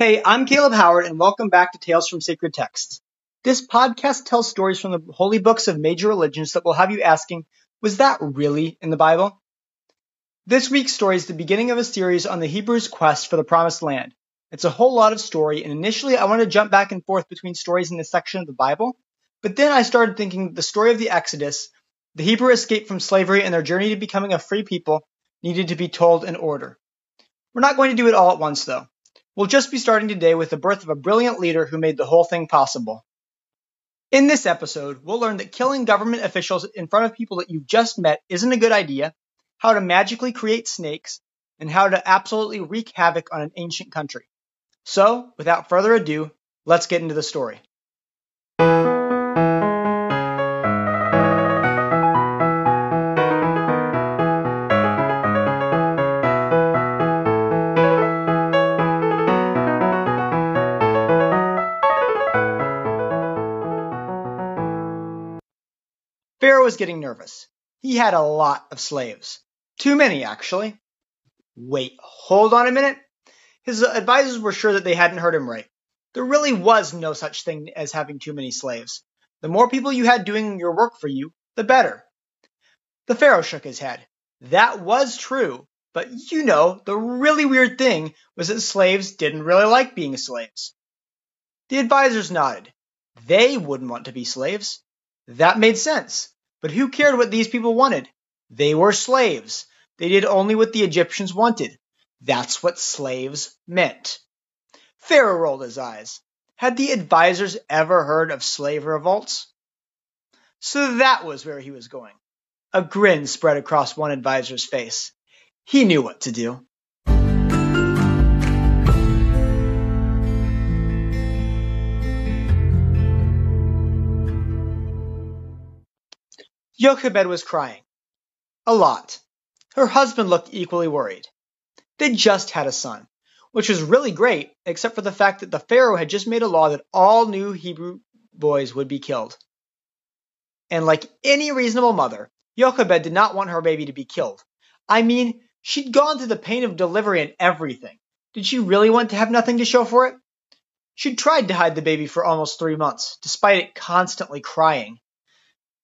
Hey, I'm Caleb Howard, and welcome back to Tales from Sacred Texts. This podcast tells stories from the holy books of major religions that will have you asking, was that really in the Bible? This week's story is the beginning of a series on the Hebrews' quest for the Promised Land. It's a whole lot of story, and initially I wanted to jump back and forth between stories in this section of the Bible, but then I started thinking the story of the Exodus, the Hebrew escape from slavery, and their journey to becoming a free people needed to be told in order. We're not going to do it all at once, though. We'll just be starting today with the birth of a brilliant leader who made the whole thing possible. In this episode, we'll learn that killing government officials in front of people that you've just met isn't a good idea, how to magically create snakes, and how to absolutely wreak havoc on an ancient country. So, without further ado, let's get into the story. Was getting nervous. He had a lot of slaves. Too many, actually. Wait, hold on a minute. His advisors were sure that they hadn't heard him right. There really was no such thing as having too many slaves. The more people you had doing your work for you, the better. The Pharaoh shook his head. That was true, but you know, the really weird thing was that slaves didn't really like being slaves. The advisors nodded. They wouldn't want to be slaves. That made sense. But who cared what these people wanted? They were slaves. They did only what the Egyptians wanted. That's what slaves meant. Pharaoh rolled his eyes. Had the advisors ever heard of slave revolts? So that was where he was going. A grin spread across one advisor's face. He knew what to do. Jochebed was crying. A lot. Her husband looked equally worried. They just had a son, which was really great, except for the fact that the Pharaoh had just made a law that all new Hebrew boys would be killed. And like any reasonable mother, Jochebed did not want her baby to be killed. I mean, she'd gone through the pain of delivery and everything. Did she really want to have nothing to show for it? She'd tried to hide the baby for almost three months, despite it constantly crying.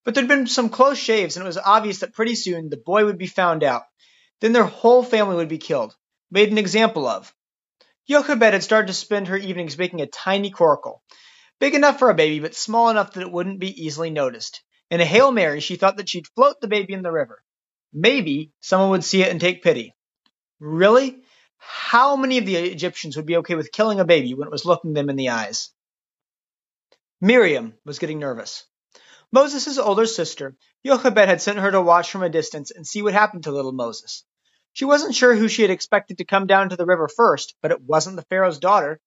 But there'd been some close shaves, and it was obvious that pretty soon the boy would be found out. Then their whole family would be killed, made an example of. Jochebed had started to spend her evenings making a tiny coracle, big enough for a baby, but small enough that it wouldn't be easily noticed. In a Hail Mary, she thought that she'd float the baby in the river. Maybe someone would see it and take pity. Really? How many of the Egyptians would be okay with killing a baby when it was looking them in the eyes? Miriam was getting nervous. Moses' older sister, Jochebed had sent her to watch from a distance and see what happened to little Moses. She wasn't sure who she had expected to come down to the river first, but it wasn't the Pharaoh's daughter.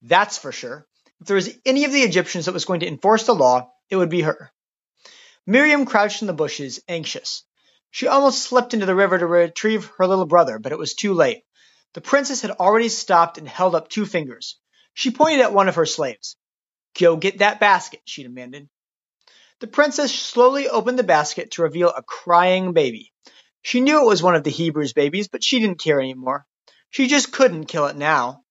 That's for sure. If there was any of the Egyptians that was going to enforce the law, it would be her. Miriam crouched in the bushes, anxious. She almost slipped into the river to retrieve her little brother, but it was too late. The princess had already stopped and held up two fingers. She pointed at one of her slaves. Go get that basket, she demanded. The princess slowly opened the basket to reveal a crying baby. She knew it was one of the Hebrews' babies, but she didn't care anymore. She just couldn't kill it now.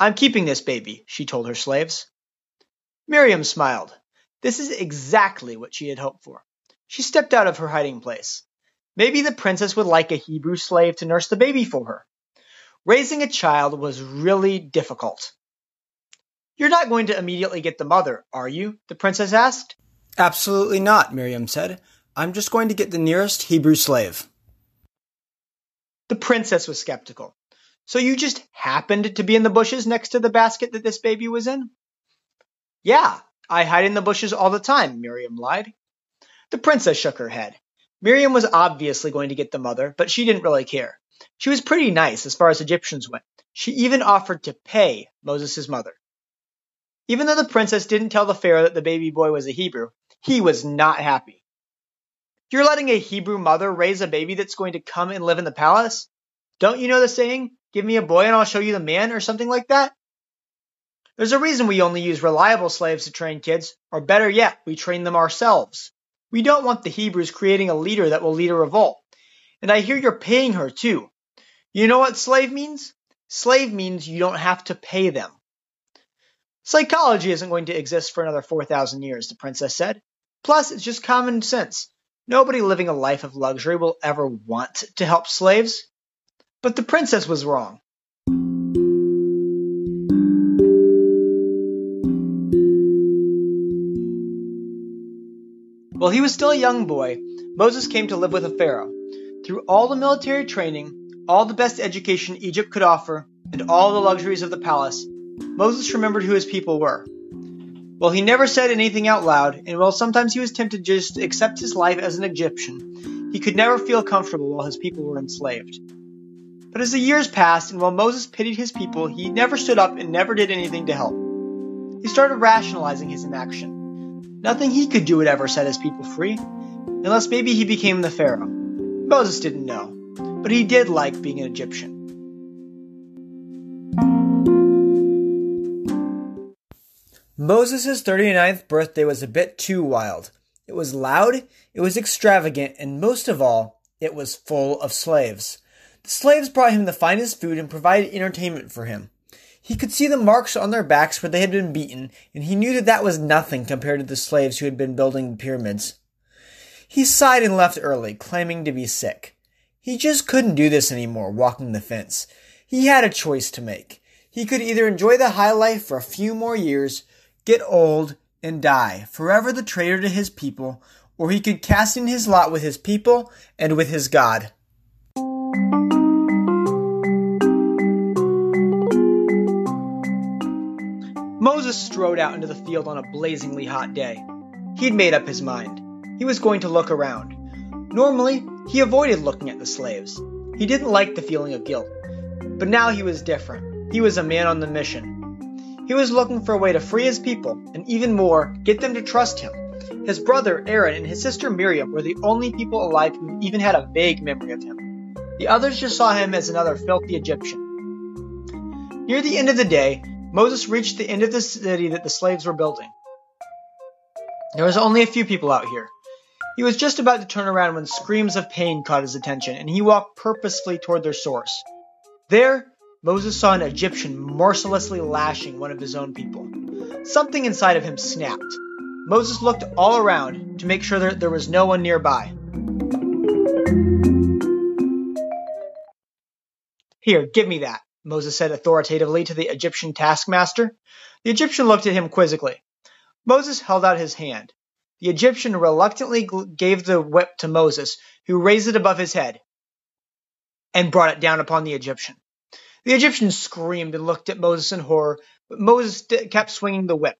I'm keeping this baby, she told her slaves. Miriam smiled. This is exactly what she had hoped for. She stepped out of her hiding place. Maybe the princess would like a Hebrew slave to nurse the baby for her. Raising a child was really difficult. You're not going to immediately get the mother, are you? the princess asked. Absolutely not, Miriam said. I'm just going to get the nearest Hebrew slave. The princess was skeptical. So you just happened to be in the bushes next to the basket that this baby was in? Yeah, I hide in the bushes all the time, Miriam lied. The princess shook her head. Miriam was obviously going to get the mother, but she didn't really care. She was pretty nice as far as Egyptians went. She even offered to pay Moses' mother. Even though the princess didn't tell the Pharaoh that the baby boy was a Hebrew, he was not happy. You're letting a Hebrew mother raise a baby that's going to come and live in the palace? Don't you know the saying, give me a boy and I'll show you the man, or something like that? There's a reason we only use reliable slaves to train kids, or better yet, we train them ourselves. We don't want the Hebrews creating a leader that will lead a revolt. And I hear you're paying her too. You know what slave means? Slave means you don't have to pay them. Psychology isn't going to exist for another 4,000 years, the princess said. Plus, it's just common sense. Nobody living a life of luxury will ever want to help slaves. But the princess was wrong. While he was still a young boy, Moses came to live with a pharaoh. Through all the military training, all the best education Egypt could offer, and all the luxuries of the palace, Moses remembered who his people were. While he never said anything out loud, and while sometimes he was tempted to just accept his life as an Egyptian, he could never feel comfortable while his people were enslaved. But as the years passed, and while Moses pitied his people, he never stood up and never did anything to help. He started rationalizing his inaction. Nothing he could do would ever set his people free, unless maybe he became the Pharaoh. Moses didn't know, but he did like being an Egyptian. Moses' 39th birthday was a bit too wild. It was loud, it was extravagant, and most of all, it was full of slaves. The slaves brought him the finest food and provided entertainment for him. He could see the marks on their backs where they had been beaten, and he knew that that was nothing compared to the slaves who had been building the pyramids. He sighed and left early, claiming to be sick. He just couldn't do this anymore, walking the fence. He had a choice to make. He could either enjoy the high life for a few more years, get old, and die, forever the traitor to his people, or he could cast in his lot with his people and with his God. Moses strode out into the field on a blazingly hot day. He'd made up his mind. He was going to look around. Normally, he avoided looking at the slaves. He didn't like the feeling of guilt. But now he was different. He was a man on the mission. He was looking for a way to free his people, and even more, get them to trust him. His brother Aaron and his sister Miriam were the only people alive who even had a vague memory of him. The others just saw him as another filthy Egyptian. Near the end of the day, Moses reached the end of the city that the slaves were building. There was only a few people out here. He was just about to turn around when screams of pain caught his attention, and he walked purposefully toward their source. There, Moses saw an Egyptian mercilessly lashing one of his own people. Something inside of him snapped. Moses looked all around to make sure that there was no one nearby. Here, give me that, Moses said authoritatively to the Egyptian taskmaster. The Egyptian looked at him quizzically. Moses held out his hand. The Egyptian reluctantly gave the whip to Moses, who raised it above his head and brought it down upon the Egyptian. The Egyptian screamed and looked at Moses in horror, but Moses kept swinging the whip.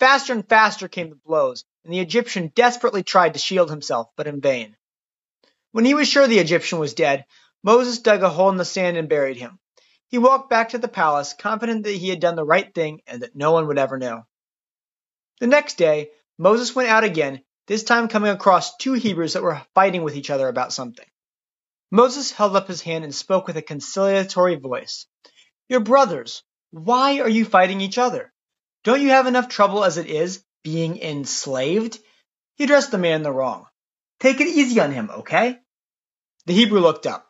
Faster and faster came the blows, and the Egyptian desperately tried to shield himself, but in vain. When he was sure the Egyptian was dead, Moses dug a hole in the sand and buried him. He walked back to the palace, confident that he had done the right thing and that no one would ever know. The next day, Moses went out again, this time coming across two Hebrews that were fighting with each other about something. Moses held up his hand and spoke with a conciliatory voice. Your brothers, why are you fighting each other? Don't you have enough trouble as it is, being enslaved? He addressed the man in the wrong. Take it easy on him, okay? The Hebrew looked up.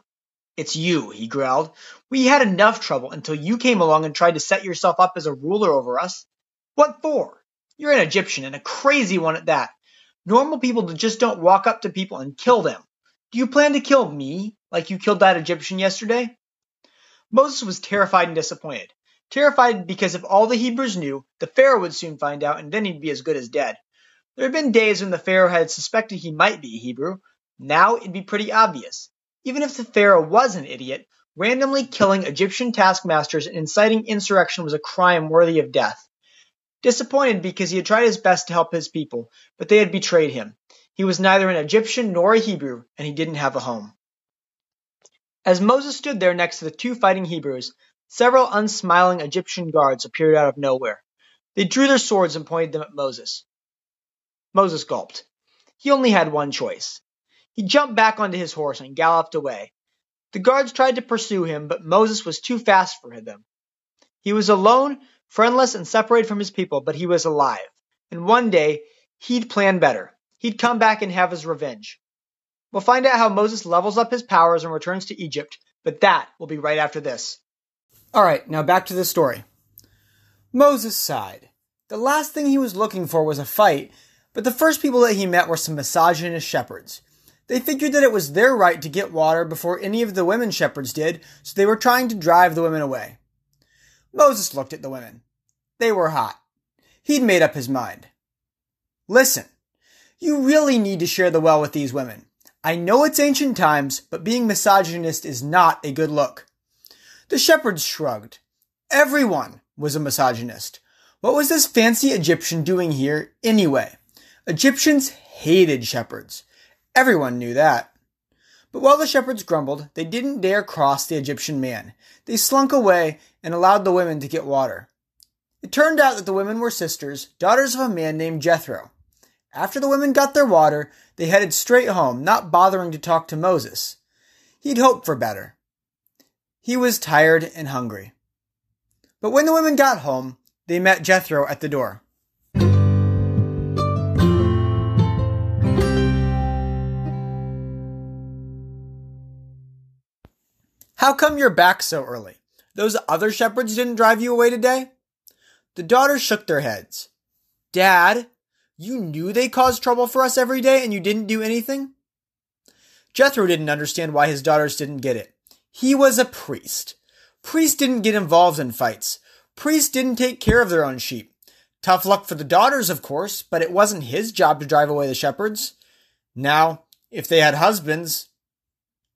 It's you, he growled. We had enough trouble until you came along and tried to set yourself up as a ruler over us. What for? You're an Egyptian and a crazy one at that. Normal people just don't walk up to people and kill them. Do you plan to kill me, like you killed that Egyptian yesterday? Moses was terrified and disappointed. Terrified because if all the Hebrews knew, the Pharaoh would soon find out, and then he'd be as good as dead. There had been days when the Pharaoh had suspected he might be a Hebrew. Now it'd be pretty obvious. Even if the Pharaoh was an idiot, randomly killing Egyptian taskmasters and inciting insurrection was a crime worthy of death. Disappointed because he had tried his best to help his people, but they had betrayed him. He was neither an Egyptian nor a Hebrew, and he didn't have a home. As Moses stood there next to the two fighting Hebrews, several unsmiling Egyptian guards appeared out of nowhere. They drew their swords and pointed them at Moses. Moses gulped. He only had one choice. He jumped back onto his horse and galloped away. The guards tried to pursue him, but Moses was too fast for them. He was alone, friendless, and separated from his people, but he was alive. And one day, he'd plan better. He'd come back and have his revenge. We'll find out how Moses levels up his powers and returns to Egypt, but that will be right after this. All right, now back to the story. Moses sighed. The last thing he was looking for was a fight, but the first people that he met were some misogynist shepherds. They figured that it was their right to get water before any of the women shepherds did, so they were trying to drive the women away. Moses looked at the women. They were hot. He'd made up his mind. Listen, you really need to share the well with these women. I know it's ancient times, but being misogynist is not a good look. The shepherds shrugged. Everyone was a misogynist. What was this fancy Egyptian doing here anyway? Egyptians hated shepherds. Everyone knew that. But while the shepherds grumbled, they didn't dare cross the Egyptian man. They slunk away and allowed the women to get water. It turned out that the women were sisters, daughters of a man named Jethro. After the women got their water, they headed straight home, not bothering to talk to Moses. He'd hoped for better. He was tired and hungry. But when the women got home, they met Jethro at the door. How come you're back so early? Those other shepherds didn't drive you away today? The daughters shook their heads. Dad, you knew they caused trouble for us every day and you didn't do anything? Jethro didn't understand why his daughters didn't get it. He was a priest. Priests didn't get involved in fights. Priests didn't take care of their own sheep. Tough luck for the daughters, of course, but it wasn't his job to drive away the shepherds. Now, if they had husbands,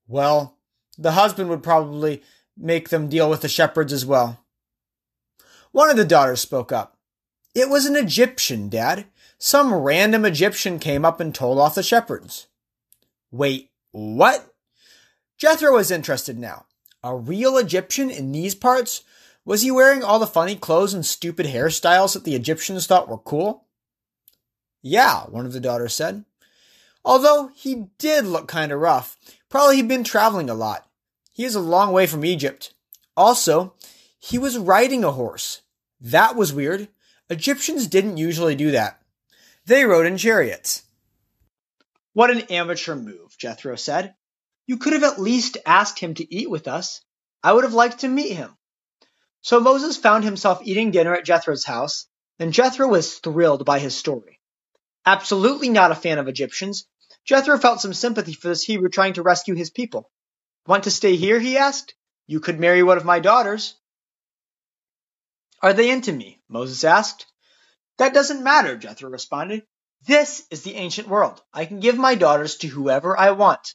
well, the husband would probably make them deal with the shepherds as well. One of the daughters spoke up. It was an Egyptian, Dad. Some random Egyptian came up and told off the shepherds. Wait, what? Jethro was interested now. A real Egyptian in these parts? Was he wearing all the funny clothes and stupid hairstyles that the Egyptians thought were cool? Yeah, one of the daughters said. Although he did look kind of rough. Probably he'd been traveling a lot. He is a long way from Egypt. Also, he was riding a horse. That was weird. Egyptians didn't usually do that. They rode in chariots. What an amateur move, Jethro said. You could have at least asked him to eat with us. I would have liked to meet him. So Moses found himself eating dinner at Jethro's house, and Jethro was thrilled by his story. Absolutely not a fan of Egyptians, Jethro felt some sympathy for this Hebrew trying to rescue his people. Want to stay here? he asked. You could marry one of my daughters. Are they into me? Moses asked. That doesn't matter, Jethro responded. This is the ancient world. I can give my daughters to whoever I want.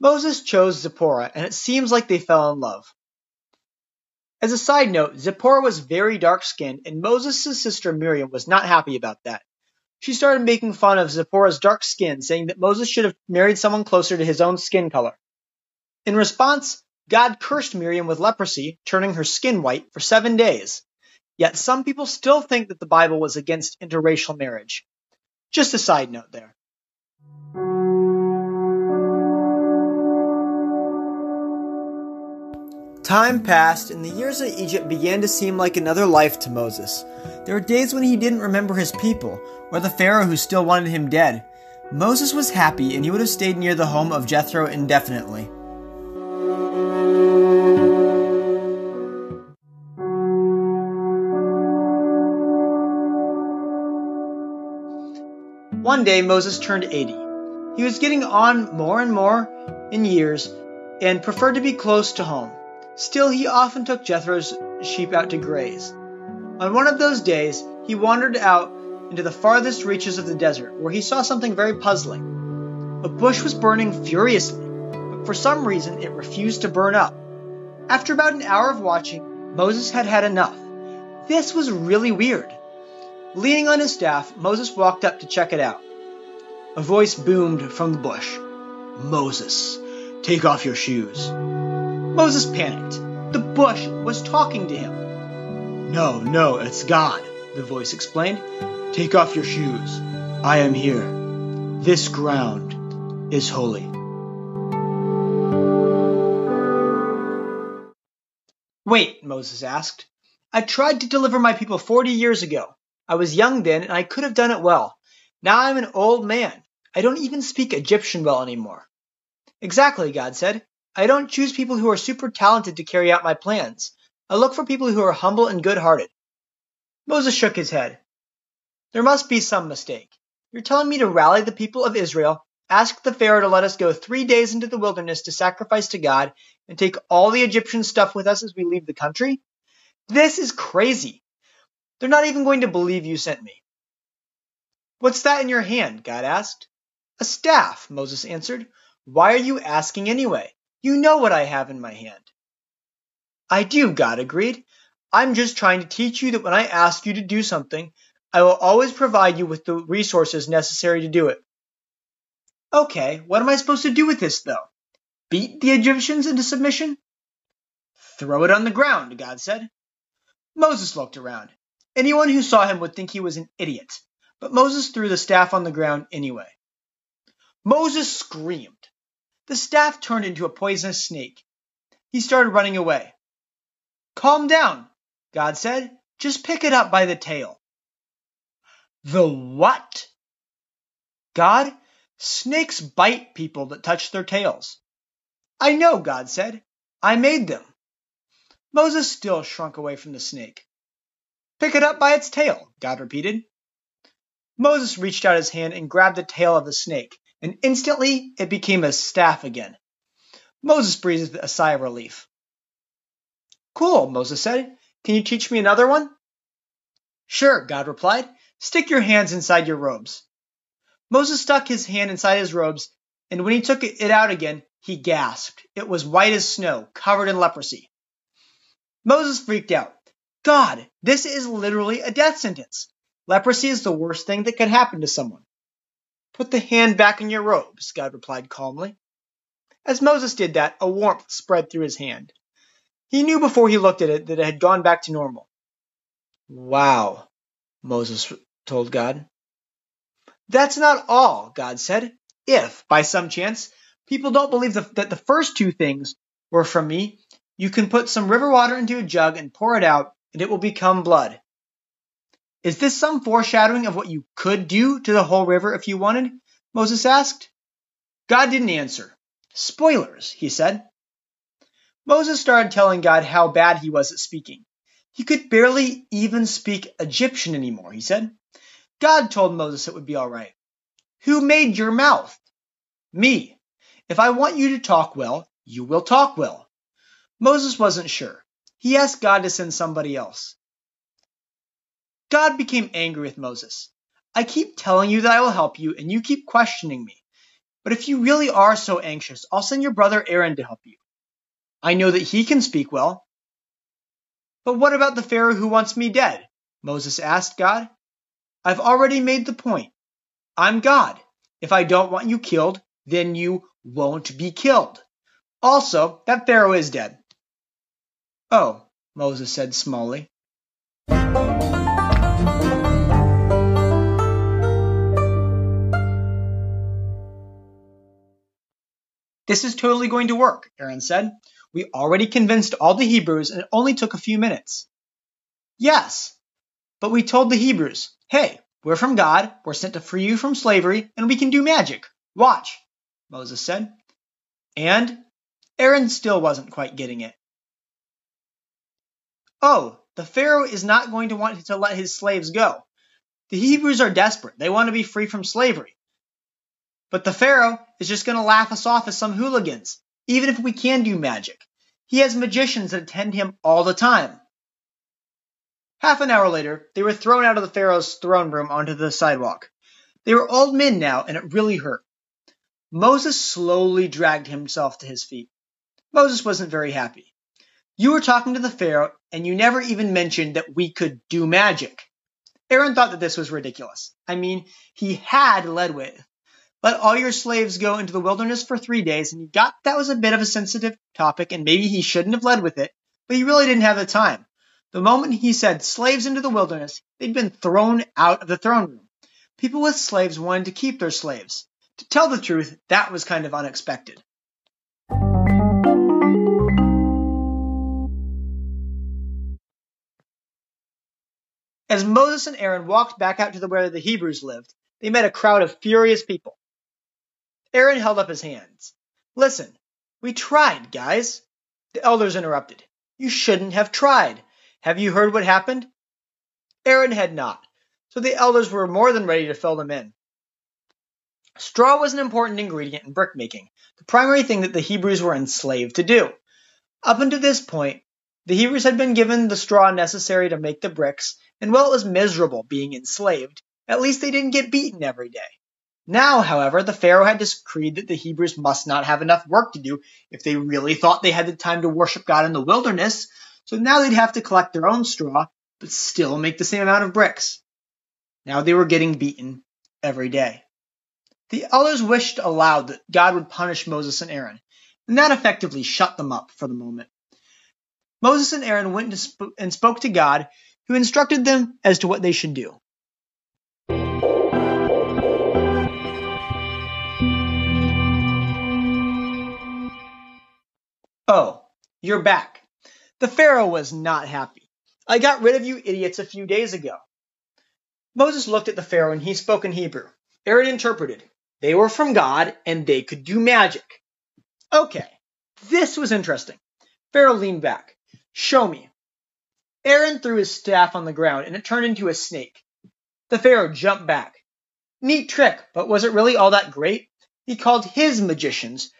Moses chose Zipporah, and it seems like they fell in love. As a side note, Zipporah was very dark skinned, and Moses' sister Miriam was not happy about that. She started making fun of Zipporah's dark skin, saying that Moses should have married someone closer to his own skin color. In response, God cursed Miriam with leprosy, turning her skin white for seven days. Yet some people still think that the Bible was against interracial marriage. Just a side note there. Time passed, and the years of Egypt began to seem like another life to Moses. There were days when he didn't remember his people, or the Pharaoh who still wanted him dead. Moses was happy, and he would have stayed near the home of Jethro indefinitely. One day Moses turned 80. He was getting on more and more in years and preferred to be close to home. Still, he often took Jethro's sheep out to graze. On one of those days, he wandered out into the farthest reaches of the desert, where he saw something very puzzling. A bush was burning furiously, but for some reason it refused to burn up. After about an hour of watching, Moses had had enough. This was really weird. Leaning on his staff, Moses walked up to check it out. A voice boomed from the bush Moses, take off your shoes. Moses panicked. The bush was talking to him. No, no, it's God, the voice explained. Take off your shoes. I am here. This ground is holy. Wait, Moses asked. I tried to deliver my people 40 years ago. I was young then, and I could have done it well. Now I'm an old man. I don't even speak Egyptian well anymore. Exactly, God said. I don't choose people who are super talented to carry out my plans. I look for people who are humble and good hearted. Moses shook his head. There must be some mistake. You're telling me to rally the people of Israel, ask the Pharaoh to let us go three days into the wilderness to sacrifice to God, and take all the Egyptian stuff with us as we leave the country? This is crazy. They're not even going to believe you sent me. What's that in your hand? God asked. A staff, Moses answered. Why are you asking anyway? You know what I have in my hand. I do, God agreed. I'm just trying to teach you that when I ask you to do something, I will always provide you with the resources necessary to do it. Okay, what am I supposed to do with this, though? Beat the Egyptians into submission? Throw it on the ground, God said. Moses looked around. Anyone who saw him would think he was an idiot, but Moses threw the staff on the ground anyway. Moses screamed. The staff turned into a poisonous snake. He started running away. Calm down, God said. Just pick it up by the tail. The what? God, snakes bite people that touch their tails. I know, God said. I made them. Moses still shrunk away from the snake. Pick it up by its tail, God repeated. Moses reached out his hand and grabbed the tail of the snake, and instantly it became a staff again. Moses breathed a sigh of relief. Cool, Moses said. Can you teach me another one? Sure, God replied. Stick your hands inside your robes. Moses stuck his hand inside his robes, and when he took it out again, he gasped. It was white as snow, covered in leprosy. Moses freaked out. God, this is literally a death sentence. Leprosy is the worst thing that could happen to someone. Put the hand back in your robes, God replied calmly. As Moses did that, a warmth spread through his hand. He knew before he looked at it that it had gone back to normal. Wow, Moses told God. That's not all, God said. If, by some chance, people don't believe the, that the first two things were from me, you can put some river water into a jug and pour it out, and it will become blood. Is this some foreshadowing of what you could do to the whole river if you wanted? Moses asked. God didn't answer. Spoilers, he said. Moses started telling God how bad he was at speaking. He could barely even speak Egyptian anymore, he said. God told Moses it would be all right. Who made your mouth? Me. If I want you to talk well, you will talk well. Moses wasn't sure. He asked God to send somebody else. God became angry with Moses. I keep telling you that I will help you, and you keep questioning me. But if you really are so anxious, I'll send your brother Aaron to help you. I know that he can speak well. But what about the Pharaoh who wants me dead? Moses asked God. I've already made the point. I'm God. If I don't want you killed, then you won't be killed. Also, that Pharaoh is dead. Oh, Moses said smallly. This is totally going to work, Aaron said. We already convinced all the Hebrews and it only took a few minutes. Yes, but we told the Hebrews, hey, we're from God, we're sent to free you from slavery, and we can do magic. Watch, Moses said. And Aaron still wasn't quite getting it. Oh, the Pharaoh is not going to want to let his slaves go. The Hebrews are desperate. They want to be free from slavery. But the Pharaoh is just going to laugh us off as some hooligans, even if we can do magic. He has magicians that attend him all the time. Half an hour later, they were thrown out of the Pharaoh's throne room onto the sidewalk. They were old men now, and it really hurt. Moses slowly dragged himself to his feet. Moses wasn't very happy. You were talking to the Pharaoh, and you never even mentioned that we could do magic. Aaron thought that this was ridiculous. I mean, he had led with, let all your slaves go into the wilderness for three days, and he got that was a bit of a sensitive topic, and maybe he shouldn't have led with it, but he really didn't have the time. The moment he said slaves into the wilderness, they'd been thrown out of the throne room. People with slaves wanted to keep their slaves. To tell the truth, that was kind of unexpected. As Moses and Aaron walked back out to the where the Hebrews lived, they met a crowd of furious people. Aaron held up his hands. Listen, we tried, guys. The elders interrupted. You shouldn't have tried. Have you heard what happened? Aaron had not, so the elders were more than ready to fill them in. Straw was an important ingredient in brickmaking, the primary thing that the Hebrews were enslaved to do. Up until this point, the Hebrews had been given the straw necessary to make the bricks, and while it was miserable being enslaved, at least they didn't get beaten every day. Now, however, the Pharaoh had decreed that the Hebrews must not have enough work to do if they really thought they had the time to worship God in the wilderness, so now they'd have to collect their own straw, but still make the same amount of bricks. Now they were getting beaten every day. The elders wished aloud that God would punish Moses and Aaron, and that effectively shut them up for the moment. Moses and Aaron went and spoke to God, who instructed them as to what they should do. Oh, you're back. The Pharaoh was not happy. I got rid of you idiots a few days ago. Moses looked at the Pharaoh and he spoke in Hebrew. Aaron interpreted. They were from God and they could do magic. Okay, this was interesting. Pharaoh leaned back. Show me. Aaron threw his staff on the ground and it turned into a snake. The Pharaoh jumped back. Neat trick, but was it really all that great? He called his magicians,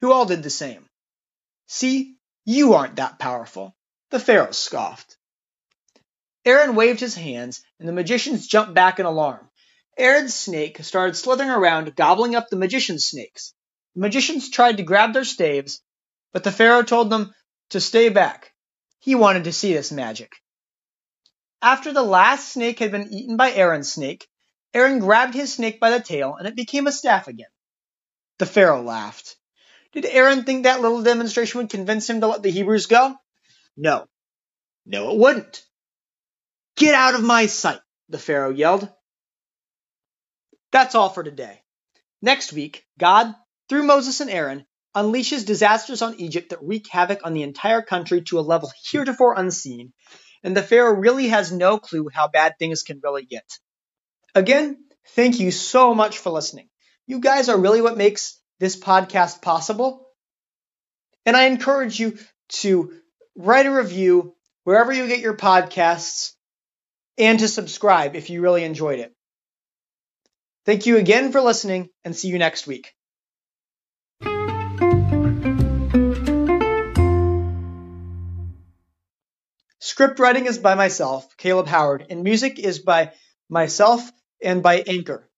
who all did the same. See, you aren't that powerful. The Pharaoh scoffed. Aaron waved his hands, and the magicians jumped back in alarm. Aaron's snake started slithering around, gobbling up the magician's snakes. The magicians tried to grab their staves, but the Pharaoh told them to stay back. He wanted to see this magic. After the last snake had been eaten by Aaron's snake, Aaron grabbed his snake by the tail and it became a staff again. The Pharaoh laughed. Did Aaron think that little demonstration would convince him to let the Hebrews go? No. No, it wouldn't. Get out of my sight, the Pharaoh yelled. That's all for today. Next week, God, through Moses and Aaron, unleashes disasters on Egypt that wreak havoc on the entire country to a level heretofore unseen, and the Pharaoh really has no clue how bad things can really get. Again, thank you so much for listening. You guys are really what makes this podcast possible. And I encourage you to write a review wherever you get your podcasts and to subscribe if you really enjoyed it. Thank you again for listening and see you next week. Script writing is by myself, Caleb Howard, and music is by myself and by Anchor.